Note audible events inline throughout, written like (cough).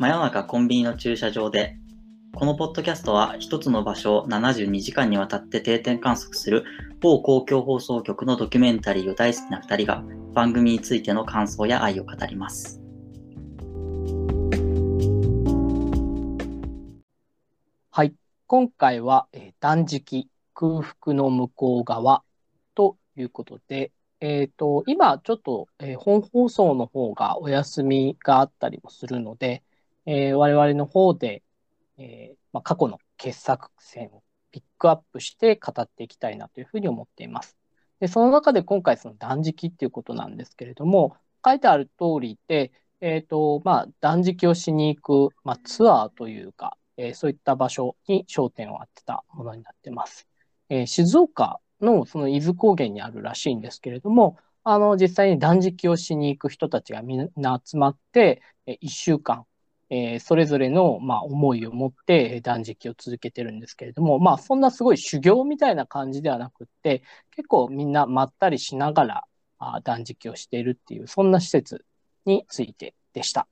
真夜中コンビニの駐車場でこのポッドキャストは一つの場所を72時間にわたって定点観測する某公共放送局のドキュメンタリーを大好きな2人が番組についての感想や愛を語ります。はい。今回は、えー断食、空腹の向こう側ということで、えっと、今ちょっと、えー本放送の方がお休みがあったりもするので、えー我々の方で、えーまあ、過去の傑作選をピックアップして語っていきたいなというふうに思っています。で、その中で今回その断食っていうことなんですけれども、書いてある通りで、えっと、まあ、断食をしに行く、まあ、ツアーというか、えーそういった場所に焦点を当てたものになってます。えー静岡のその伊豆高原にあるらしいんですけれども、あの、実際に断食をしに行く人たちがみんな集まって、えー一週間、えーそれぞれの、まあ、思いを持ってえー断食を続けてるんですけれども、まあ、そんなすごい修行みたいな感じではなくって、結構みんなまったりしながらあー断食をしているっていう、そんな施設についてでした。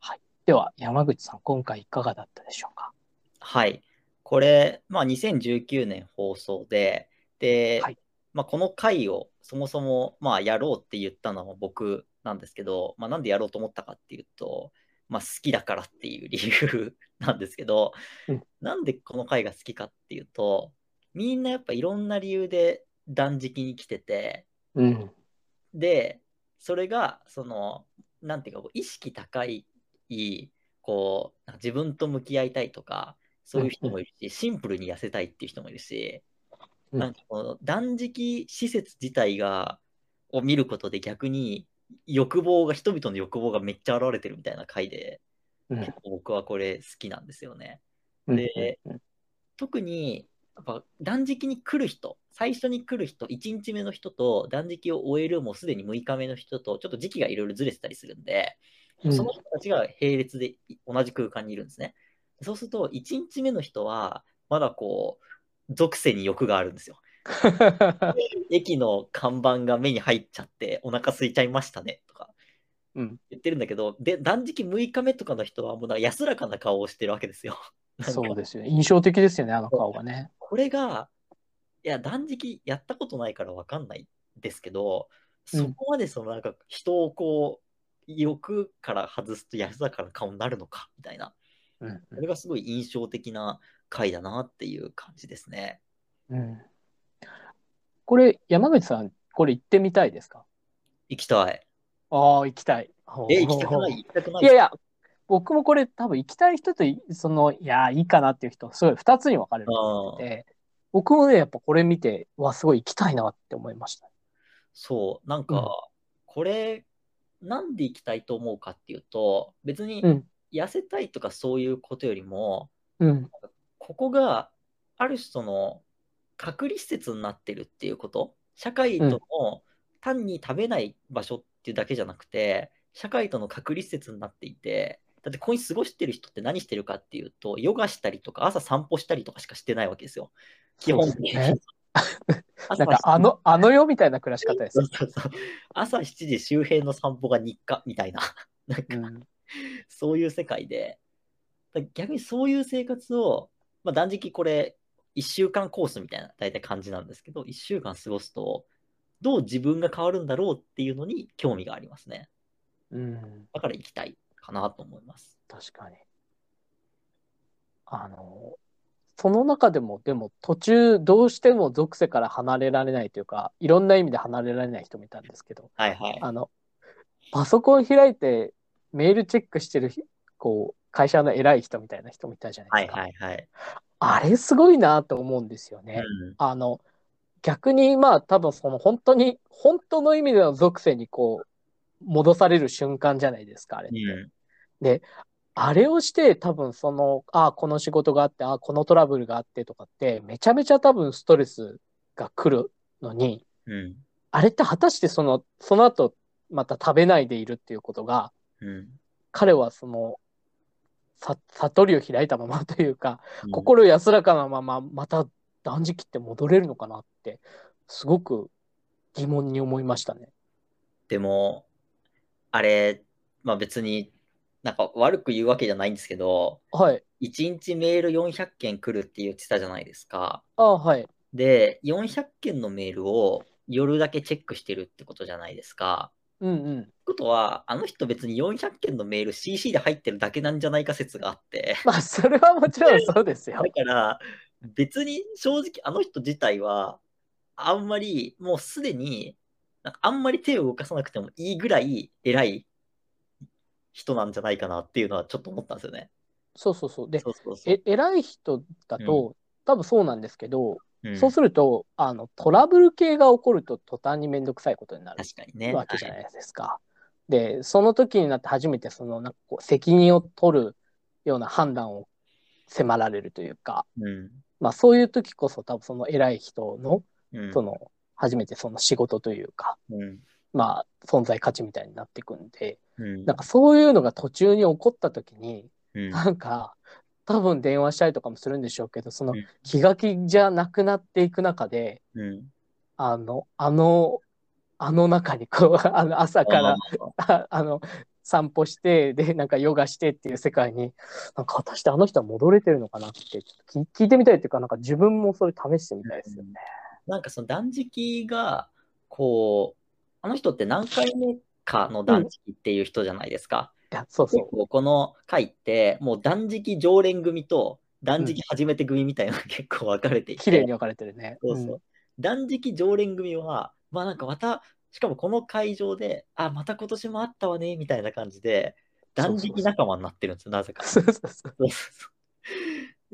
はい。では、山口さん、今回いかがだったでしょうか？はい。これ、まあ、2019年放送で、で、はいまあ、この回をそもそも、まあ、やろうって言ったのは僕なんですけど、まあ、なんでやろうと思ったかっていうと、まあ、好きだからっていう理由 (laughs) なんですけど、うん。なんでこの回が好きかっていうと、みんなやっぱいろんな理由で断食に来てて、うん。で、それが、その、なんていうか、こう意識高い、こう、自分と向き合いたいとか、そういう人もいるし、シンプルに痩せたいっていう人もいるし、うん。なんかこの断食施設自体が、を見ることで逆に欲望が、人々の欲望がめっちゃ現れてるみたいな回で、うん結構僕はこれ好きなんですよね。うんでうん特にやっぱ断食に来る人、最初に来る人、1日目の人と断食を終えるもうすでに6日目の人とちょっと時期がいろいろずれてたりするんで、うんその人たちが並列でい同じ空間にいるんですね。そうすると、1日目の人はまだこう、属性に欲があるんですよ。(laughs) 駅の看板が目に入っちゃってお腹空いちゃいましたねとかうん言ってるんだけど、で断食6日目とかの人はもうなんか安らかな顔をしてるわけですよ。(laughs) そうですよね。印象的ですよね、あの顔がね。これが、いや、断食やったことないからわかんないですけど、うんそこまでそのなんか人をこう、欲から外すと安らかな顔になるのかみたいな、うんそれがすごい印象的な回だなっていう感じですね。うん。これ、山口さん、これ行ってみたいですか？行きたい。ああ、行きたい。え、行きたくない？行きたくない？いやいや、僕もこれ多分行きたい人とい、その、いや、いいかなっていう人、すごい二つに分かれると思ってて、僕もね、やっぱこれ見て、わ、すごい行きたいなって思いました。そう、なんうんか、これ、なんで行きたいと思うかっていうと、別にうん痩せたいとかそういうことよりも、うん。ここがある種その隔離施設になってるっていうこと、社会との単に食べない場所っていうだけじゃなくて、社会との隔離施設になっていて、だってここに過ごしてる人って何してるかっていうと、ヨガしたりとか、朝散歩したりとかしかしてないわけですよ。基本的に。なんか、あの、あの世みたいな暮らし方ですそう。そうそう朝7時周辺の散歩が日課みたいな、(laughs) なんかうん。そういう世界で、だ逆にそういう生活を、まあ、断食これ、1週間コースみたいな大体感じなんですけど、1週間過ごすと、どう自分が変わるんだろうっていうのに興味がありますね。うん。だから行きたいかなと思います。確かに。あの、その中でも、でも途中どうしても属性から離れられないというか、いろんな意味で離れられない人もいたんですけど、はいはい。あの、パソコン開いてメールチェックしてるひ、こう、会社の偉い人みたいな人もいたじゃなはいいですか。はいはい。あれすごいなと思うんですよね。うんあの、逆にまあ多分その本当に、本当の意味での属性にこう、戻される瞬間じゃないですか、あれって。うんあれをして多分その、ああ、この仕事があって、ああ、このトラブルがあってとかって、めちゃめちゃ多分ストレスが来るのに、うんあれって果たしてその、その後、また食べないでいるっていうことが、うん彼はその、さ悟りを開いたままというか、うん心安らかなまま、また断食って戻れるのかなって、すごく疑問に思いましたね。でも、あれ、まあ別になんか悪く言うわけじゃないんですけど、はい。1日メール400件来るって言ってたじゃないですか。あはい。で、400件のメールを夜だけチェックしてるってことじゃないですか。うんうん。ことは、あの人別に400件のメール CC で入ってるだけなんじゃないか説があって。まあ、それはもちろんそうですよだ。から、別に正直あの人自体は、あんまりもうすでに、なんかあんまり手を動かさなくてもいいぐらい偉い人なんじゃないかなっていうのはちょっと思ったんですよね。そうそうそう。で、そうそうそう。え偉い人だと、多分そうなんですけど、うんそうするとあのトラブル系が起こると途端に面倒くさいことになる確かにね。わけじゃはないですか。でその時になって初めてそのなんかこう責任を取るような判断を迫られるというか、いうん。まあ、そういう時こそ多分その偉い人のうん。その初めてその仕事というか、うん。まあ、存在価値みたいになっていくんでうん。なんかそういうのが途中に起こった時にうん。なんか多分電話したりとかもするんでしょうけどそのうん気が気じゃなくなっていく中でうん。あのあのあの中にこう (laughs) あの朝からあ (laughs) あの散歩してでなんかヨガしてっていう世界になんか果たしてあの人は戻れてるのかなってちょっと聞聞いてみたいっていうかなんか自分もそれ試してみたいですよね。なんかその断食が、こう、あの人って何回目かの断食っていう人じゃないですか。いやそう結そ構この回って、もう断食常連組と断食初めて組みたいなのが結構分かれていうて、綺麗に分かれてるね。そうそう。断食常連組は、まあなんかまた、しかもこの会場で、あ、また今年もあったわね、みたいな感じで、断食仲間になってるんですよ、なぜか。そうそうそう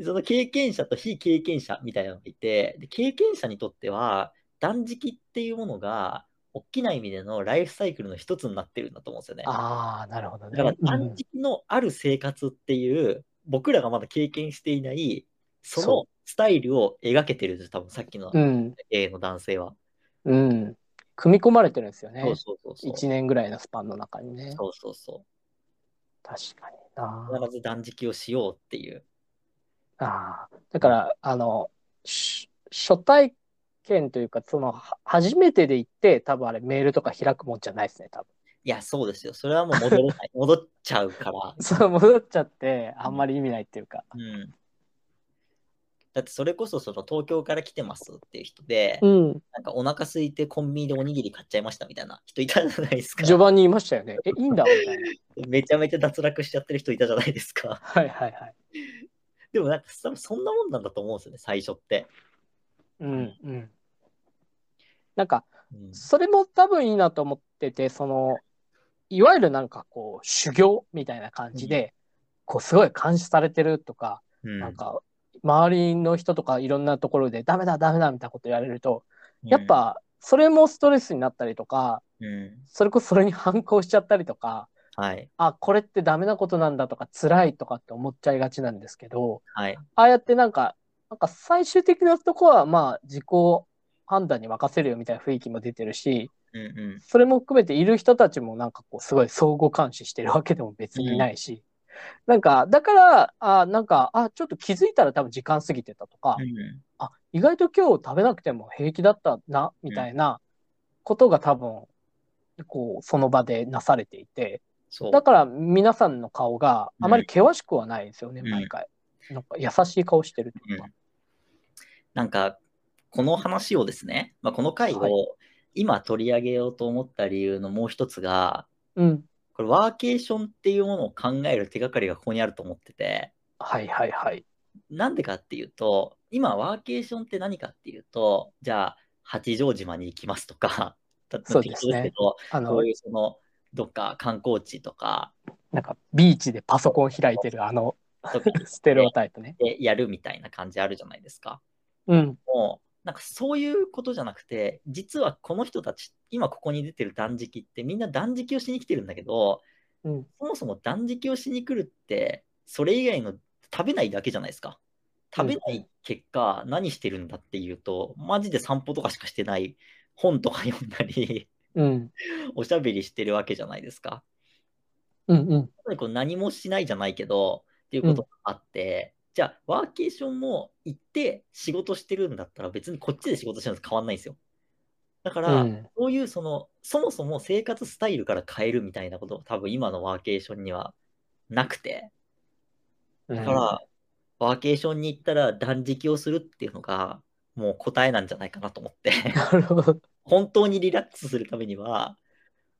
その経験者と非経験者みたいなのがいて、で経験者にとっては、断食っていうものが、大きな意味でのライフサイクルの一つになってるんだと思うんですよね。ああなるほどね。だからうん断食のある生活っていう、僕らがまだ経験していない、そそのスタイルを描けてるんです、多分さっきのうん A の男性は。うん、組み込まれてるんですよね。そうそうそうそう。1年ぐらいのスパンの中にね。そうそうそ確かになう。。必ず断食をしようっていう。ああだから、あの、し初体験というか、その、は初めてで行って、多分あれメールとか開くもんじゃないですね、多分。いや、そうですよ。それはもう戻れない。(laughs) 戻っちゃうから。そう、戻っちゃって、あんまり意味ないっていうか。うん。だってそれこそその東京から来てますっていう人で、うん。なんかお腹空いてコンビニでおにぎり買っちゃいましたみたいな人いたじゃないですか。序盤に言いましたよね。え、いいんだみたいな。(laughs) めちゃめちゃ脱落しちゃってる人いたじゃないですか。はいはいはい。でもなんかそんなもんなんだと思うんですよね、最初って。うんうん。なんか、うん。それも多分いいなと思ってて、その、いわゆるなんかこう、修行みたいな感じで、こう、すごい監視されてるとか、うん。なんか、周りの人とかいろんなところで、ダメだ、ダメだ、みたいなこと言われると、やっ、ぱ、それもストレスになったりとか、それこそそれに反抗しちゃったりとか、はい。あ、これってダメなことなんだとか、辛いとかって思っちゃいがちなんですけど、はい。ああやってなんか、なんか最終的なとこは、まあ、自己判断に任せるよみたいな雰囲気も出てるし、うんうん。それも含めている人たちもなんかこう、すごい相互監視してるわけでも別にないし、なんか、だから、あ、なんか、あ、ちょっと気づいたら多分時間過ぎてたとか、うんあ、意外と今日食べなくても平気だったな、みたいなことが多分、こう、その場でなされていて。だから皆さんの顔があまり険しくはないですよね、うん毎回。なんか優しい顔してるというか。うんなんか、この話をですね、まあ、この回はいを今取り上げようと思った理由のもう一つが、うん。これワーケーションっていうものを考える手がかりがここにあると思ってて、はいはいはい。なんでかっていうと、今ワーケーションって何かっていうと、じゃあ八丈島に行きますとか、(laughs) たそうですねど、あのこう、いうその、どっか観光地とかなんかビーチでパソコン開いてるあの (laughs) ステレオタイプね。でやるみたいな感じあるじゃないですか。うん。もう、なんかそういうことじゃなくて、実はこの人たち、今ここに出てる断食ってみんな断食をしに来てるんだけど、うん。そもそも断食をしに来るって、それ以外の食べないだけじゃないですか。食べない結果、何してるんだっていうと、マジで散歩とかしかしてない、本とか読んだり、うん。おしゃべりしてるわけじゃないですか。うんうん。こう何もしないじゃないけど、っていうことがあって、じゃあ、ワーケーションも行って仕事してるんだったら、別にこっちで仕事してるのと変わんないんですよ。だから、うんそういうその、そもそも生活スタイルから変えるみたいなことが多分今のワーケーションにはなくて。うんだから、ワーケーションに行ったら断食をするっていうのが、もう答えなんじゃないかなと思って。(laughs) 本当にリラックスするためには、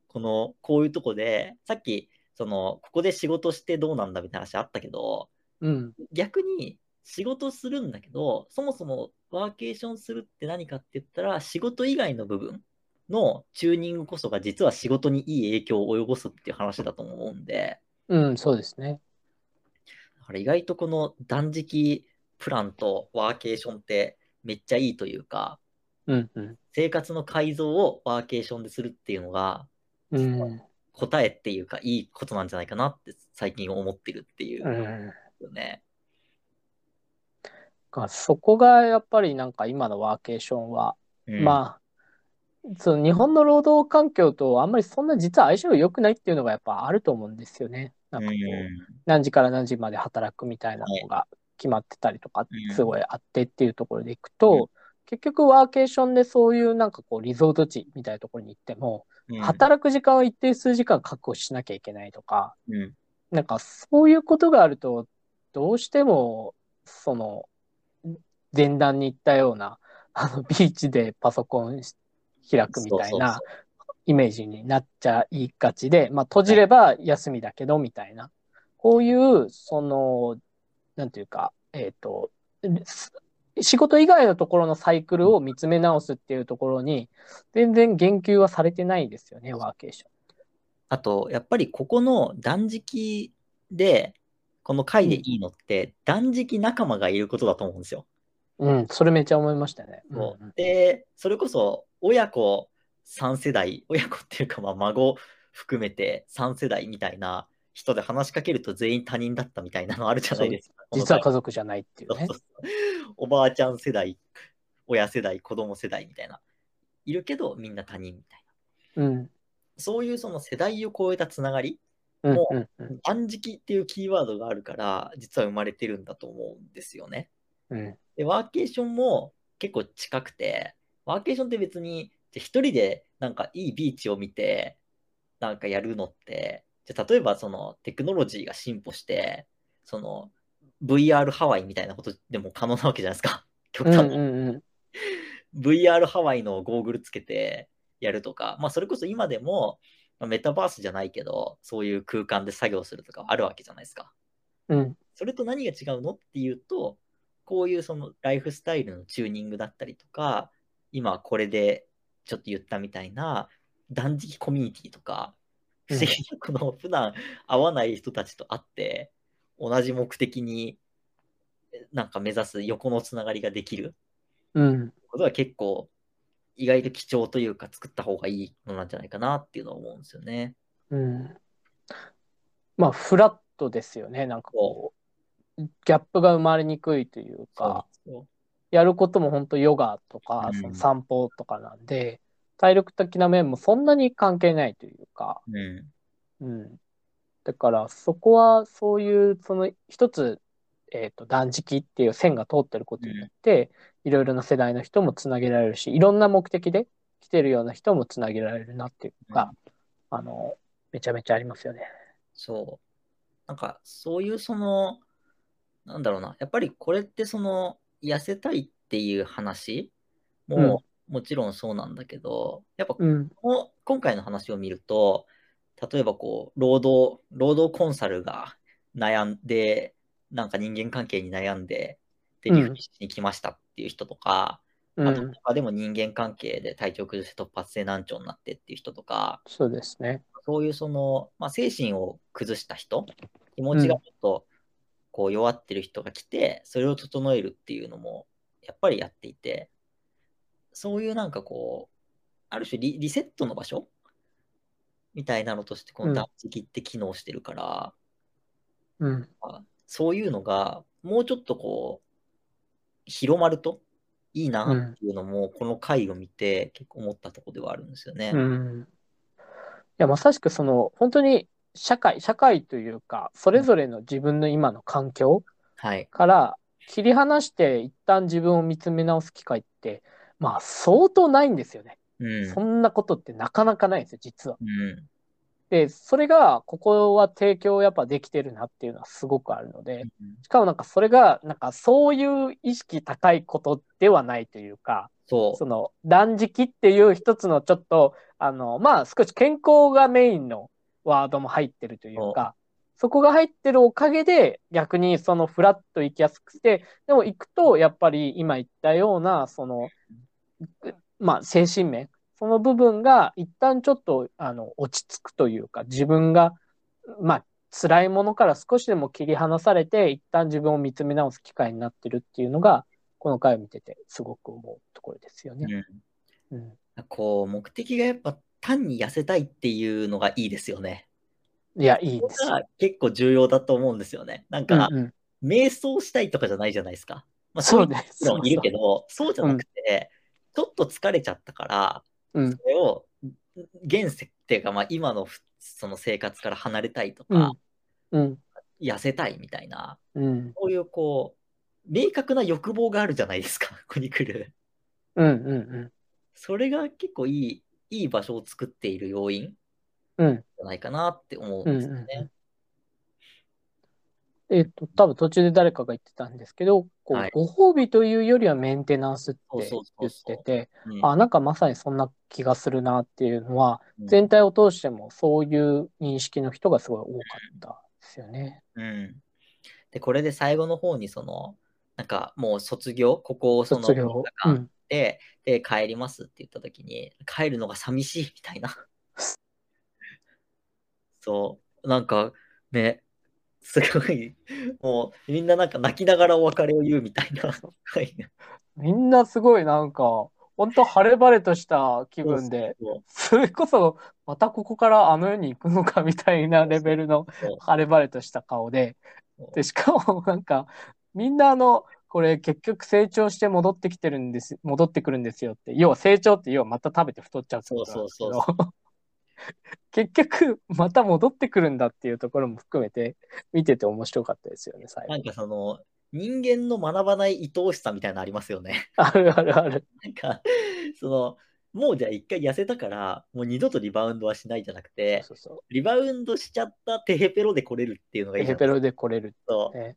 この、こういうとこで、さっき、その、ここで仕事してどうなんだみたいな話あったけど、うん。逆に仕事するんだけど、そもそもワーケーションするって何かって言ったら、仕事以外の部分のチューニングこそが実は仕事にいい影響を及ぼすっていう話だと思うんで、うん、そうですね。だから意外とこの断食プランとワーケーションってめっちゃいいというか、うん、うん。生活の改造をワーケーションでするっていうのがうん。答えっていうかいいことなんじゃないかなって最近思ってるっていううん。よね。がそこがやっぱりなんか今のワーケーションは、うん。まあ、その日本の労働環境とあんまりそんな実は相性良くないっていうのがやっぱあると思うんですよね。なんかこう、うん。何時から何時まで働くみたいなのが決まってたりとかうんすごいあってっていうところでいくと、結局ワーケーションでそういうなんかこうリゾート地みたいなところに行っても、うん。働く時間を一定数時間確保しなきゃいけないとか、うん。なんかそういうことがあると、どうしても、その、前段に行ったような、あの、ビーチでパソコンし開くみたいなイメージになっちゃいがちで、まあ閉じれば休みだけど、みたいな。こういう、その、なんていうか、えっ、と、す仕事以外のところのサイクルを見つめ直すっていうところに、全然言及はされてないですよね、ワーケーション。あと、やっぱりここの断食で、この回でいいのって、断食仲間がいることだと思うんですよ。うん、それめっちゃ思いましたね。そううんで、それこそ親子3世代、親子っていうか、まあ、孫含めて3世代みたいな人で話しかけると全員他人だったみたいなのあるじゃないですか。実はこ家族じゃないっていうねそう。そうそうおばあちゃん世代、親世代、子供世代みたいな。いるけど、みんな他人みたいな。うん。そういうその世代を超えたつながり、うんもう断食っていうキーワードがあるから、実は生まれてるんだと思うんですよね。うんで、ワーケーションも結構近くて、ワーケーションって別に、じゃあ一人でなんかいいビーチを見て、なんかやるのって、じゃあ例えばそのテクノロジーが進歩して、その VR ハワイみたいなことでも可能なわけじゃないですか。(laughs) 極うん端に。うんうん。VR ハワイのゴーグルつけてやるとか、まあそれこそ今でも、まあメタバースじゃないけど、そういう空間で作業するとかあるわけじゃないですか。うんそれと何が違うのっていうと、こういうそのライフスタイルのチューニングだったりとか、今これでちょっと言ったみたいな断食コミュニティとか、不思議なこの普段会わない人たちと会って、同じ目的になんか目指す横のつながりができるうん。ことは結構意外と貴重というか作った方がいいのなんじゃないかなっていうのは思うんですよね。うん。まあ、フラットですよね。なんかこう、ギャップが生まれにくいというか、ですよやることも本当ヨガとか、うんその散歩とかなんで、体力的な面もそんなに関係ないというか、うん。うん。だから、そこはそういう、その一つ、えっと、断食っていう線が通ってることによって、いろいろな世代の人もつなげられるし、いろんな目的で来てるような人もつなげられるなっていうのが、あの、めちゃめちゃありますよね。そう。なんか、そういうその、なんだろうな、やっぱりこれってその、痩せたいっていう話も、もちろんそうなんだけど、やっぱこうん。の今回の話を見ると、例えばこう、労働、労働コンサルが悩んで、なんか人間関係に悩んで、で、うんリフレッシュに来ましたっていう人とか、うん。あと他でも人間関係で体調崩して突発性難聴になってっていう人とか、そうですね。そういうその、まあ、精神を崩した人、気持ちがちょっとこう弱ってる人が来て、それを整えるっていうのも、やっぱりやっていて、そういうなんかこう、ある種リリセットの場所みたいなのとして、こうんの断食って機能してるから、うん。あそういうのがもうちょっとこう、広まるといいなっていうのも、この回を見て結構思ったところではあるんですよね。うん。いや、まさしくその、本当に社会、社会というか、それぞれの自分の今の環境はい。から切り離して一旦自分を見つめ直す機会って、まあ相当ないんですよね。うん。そんなことってなかなかないんですよ、実は。うん。で、それが、ここは提供やっぱできてるなっていうのはすごくあるので、しかもなんかそれが、なんかそういう意識高いことではないというか、そう。その断食っていう一つのちょっと、あの、まあ少し健康がメインのワードも入ってるというか、そこが入ってるおかげで逆にそのフラッと行きやすくて、でも行くとやっぱり今言ったような、その、まあ精神面、その部分が一旦ちょっとあの落ち着くというか、自分が、まあ辛いものから少しでも切り離されて、一旦自分を見つめ直す機会になってるっていうのが、この回を見ててすごく思うところですよね。うんうん、こう、目的がやっぱ単に痩せたいっていうのがいいですよね。いや、いいです結構重要だと思うんですよね。なんか、うんうん、瞑想したいとかじゃないじゃないですか。まあ、そうです。人もいるけど、そうじゃなくて、ちょっと疲れちゃったから、うんそれを、現世っていうか、まあ、今のふその生活から離れたいとか、うん。うん。痩せたいみたいな、うん。そういうこう、明確な欲望があるじゃないですか、(laughs) ここに来る。うん。うん。それが結構いい、いい場所を作っている要因うん。じゃないかなって思うんですよね。えっと、多分途中で誰かが言ってたんですけど、こう、はいご褒美というよりはメンテナンスってそうそう言ってて、うんあ、なんかまさにそんな気がするなっていうのは、うん全体を通してもそういう認識の人がすごい多かったですよね。うん。で、これで最後の方に、その、なんかもう卒業、ここをその卒業3日。う間ん。で、で、帰りますって言った時に、帰るのが寂しいみたいな。(laughs) そう、なんかね、すごい、もうみんななんか泣きながらお別れを言うみたいな。はいみんなすごいなんか、本当晴れ晴れとした気分で、そうそれこそまたここからあの世に行くのかみたいなレベルのそう晴れ晴れとした顔で、そう。で、しかもなんか、みんなあの、これ結局成長して戻ってきてるんです、戻ってくるんですよって。要は成長って要はまた食べて太っちゃうってことなんですけど、そう (laughs) 結局また戻ってくるんだっていうところも含めて見てて面白かったですよね、最後なん。かその、人間の学ばない愛おしさみたいなのありますよね。あるあるある。なんか、その、もうじゃあ一回痩せたから、もう二度とリバウンドはしないじゃなくて、そうそう。リバウンドしちゃったテヘペロで来れるっていうのがいいじゃないペペロで来れる。そうね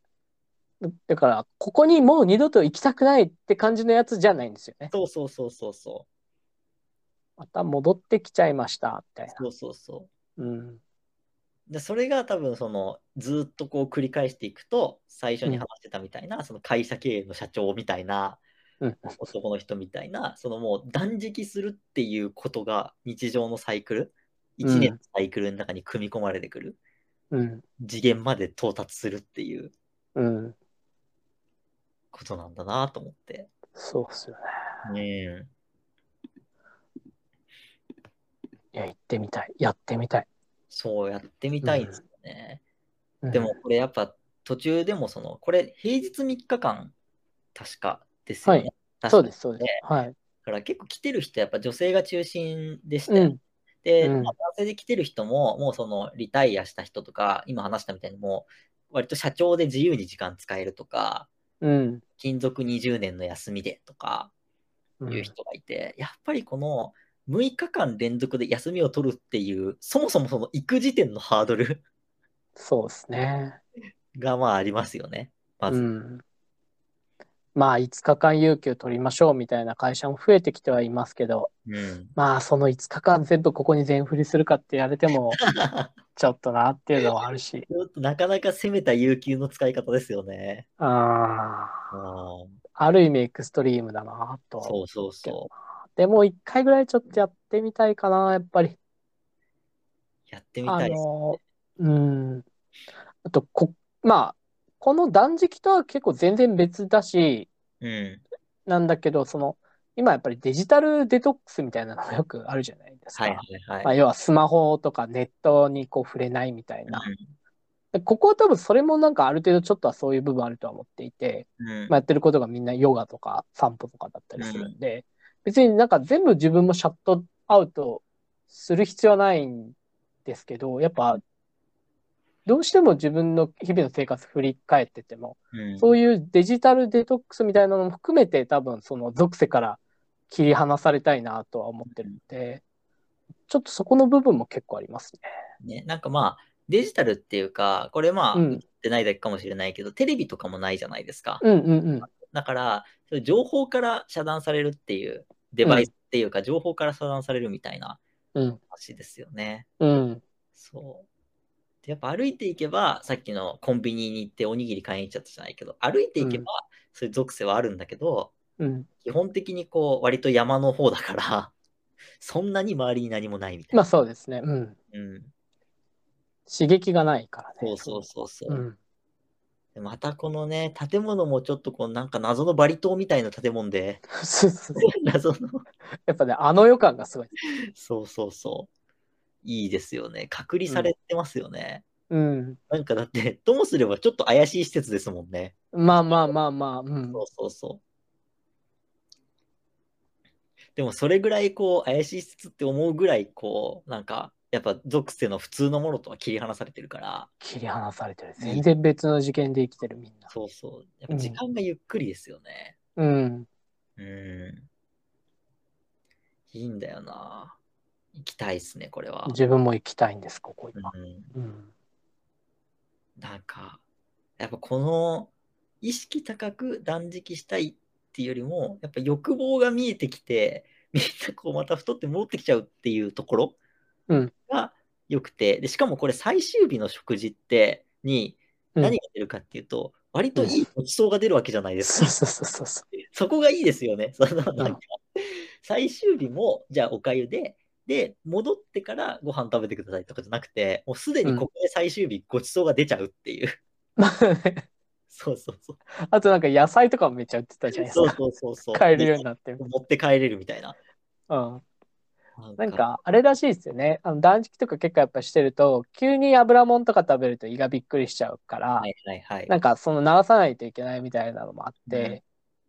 だから、ここにもう二度と行きたくないって感じのやつじゃないんですよね。そうそうそうそうそまた戻ってきちゃいました、みたいな。う。そうそうそうん。う。で、それが多分その、ずーっとこう繰り返していくと、最初に話してたみたいな、その会社経営の社長みたいな、うん。男の人みたいな、そのもう断食するっていうことが日常のサイクル、一年のサイクルの中に組み込まれてくる、うん。次元まで到達するっていううん。ことなんだなと思って。そうっすよね。ねいや、行ってみたい。やってみたい。そうやってみたいんですよね。うんでも、これやっぱ途中でもその、これ平日3日間、確かですよね。はいそうです、そうです。はい。だから結構来てる人やっぱ女性が中心でしたよ。うん。で、うんまあ男性で来てる人も、もうそのリタイアした人とか、今話したみたいにもう、割と社長で自由に時間使えるとか、うん。勤続20年の休みでとかうんいう人がいて、やっぱりこの6日間連続で休みを取るっていう、そもそもその行く時点のハードルそうですね。がまあありますよね。まず。うん。まあ、5日間有給取りましょうみたいな会社も増えてきてはいますけど、うん。まあ、その5日間全部ここに全振りするかって言われても、(laughs) ちょっとなっていうのはあるし。ちょっとなかなか攻めた有給の使い方ですよね。ああ、あある意味エクストリームだなとはそうそうそでも一回ぐらいちょっとやってみたいかな、やっぱり。う。やってみあたいです。の、うん。あと、こ、まあ、この断食とは結構全然別だし、うん。なんだけど、その、今やっぱりデジタルデトックスみたいなのがよくあるじゃないですか。はいはいはい。まあ、要はスマホとかネットにこう触れないみたいな。うでここは多分それもなんかある程度ちょっとはそういう部分あるとは思っていて、ん。うんまあ、やってることがみんなヨガとか散歩とかだったりするんで、別になんか全部自分もシャットアウトする必要はないんですけど、やっぱどうしても自分の日々の生活振り返ってても、うんそういうデジタルデトックスみたいなのも含めて多分その属性から切り離されたいなとは思ってるんで、ちょっとそこの部分も結構ありますね。ね、なんかまあ、デジタルっていうか、これまあ、うん映ってないだけかもしれないけど、テレビとかもないじゃないですか。うんうんうん。だから、情報から遮断されるっていう、デバイスっていうか、情報から遮断されるみたいなうん。話ですよね。うん。そう。でやっぱ歩いていけば、さっきのコンビニに行っておにぎり買いに行っちゃったじゃないけど、歩いていけば、そういう属性はあるんだけど、うん。基本的にこう、割と山の方だから、(laughs) そんなに周りに何もないみたいな。まあそうですね。うん。うん。刺激がないからね。そうそうそうそう。うん。でまたこのね、建物もちょっとこう、なんか謎のバリ島みたいな建物で、そうそうそう (laughs) 謎の、やっぱね、あの予感がすごい。そうそうそう。いいですよね。隔離されてますよね。うん。なんかだって、ともすればちょっと怪しい施設ですもんね。まあまあまあまあ。うんそ。うそうそう。でもそれぐらいこう怪しい施設って思うぐらいこうなんかやっぱ属性の普通のものとは切り離されてるから切り離されてる。全然別の事件で生きてるみんな。そうそうやっぱ時間がゆっくりですよねうん。うんいいんだよな行きたいっすねこれは自分も行きたいんです、ここ今。うんうん。なんかやっぱこの意識高く断食したいっていうよりもやっぱ欲望が見えてきてみんなこうまた太って戻ってきちゃうっていうところうんが良くて、でしかもこれ最終日の食事ってにうん何が出るかっていうと、割といいごちそうが出るわけじゃないですか。そうそうそうそうそ (laughs) そこがいいですよね。そのなんか最終日もじゃあおかゆでで戻ってからご飯食べてくださいとかじゃなくてもうすでにここで最終日ごちそうが出ちゃうっていう。う。(laughs) そうそうそう。あとなんか野菜とかもめっちゃ売ってたじゃないですか。そうそうそうそう。(laughs) 買えるようになってる。持って帰れるみたいな。うん。なんか、あれらしいですよね。あの断食とか結構やっぱしてると、急に油もんとか食べると胃がびっくりしちゃうから、はいはいはい。なんかその鳴らさないといけないみたいなのもあって、うん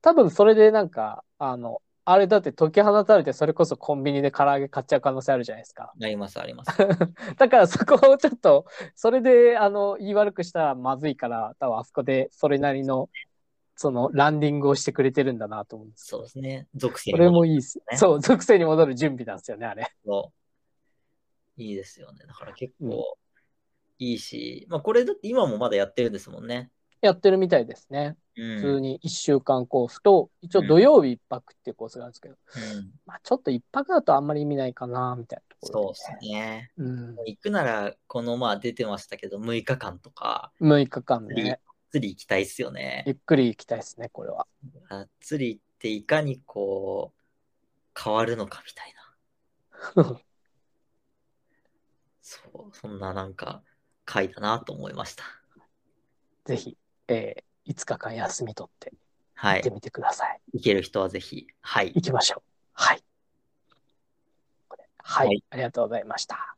多分それでなんか、あの、あれだって解き放たれてそれこそコンビニで唐揚げ買っちゃう可能性あるじゃないですか。ありますあります。(laughs) だからそこをちょっと、それであの言い悪くしたらまずいから、多分あそこでそれなりの、そのランディングをしてくれてるんだなと思うんです。そうですね。属性それもいいです。ねそう、属性に戻る準備なんですよね、あれ。いいですよね。だから結構いいし、まあこれだって今もまだやってるんですもんね。やってるみたいですね。う普通ん。に1週間コースと、一応土曜日1泊っていうコースがあるんですけど、うん、まあちょっと1泊だとあんまり意味ないかな、みたいなところそうですね。うん。行くなら、このまあ出てましたけど、6日間とか、6日間ね、つり行きたいっすよね。ゆっくり行きたいですね、これは。がっつり行って、いかにこう、変わるのかみたいな。(laughs) そう、そんななんか、回だなと思いました。ぜひ、えー5日間休み取ってはい行って。みてください。行ける人はぜひ、はい。行きましょう。はい。はい、はいありがとうございました。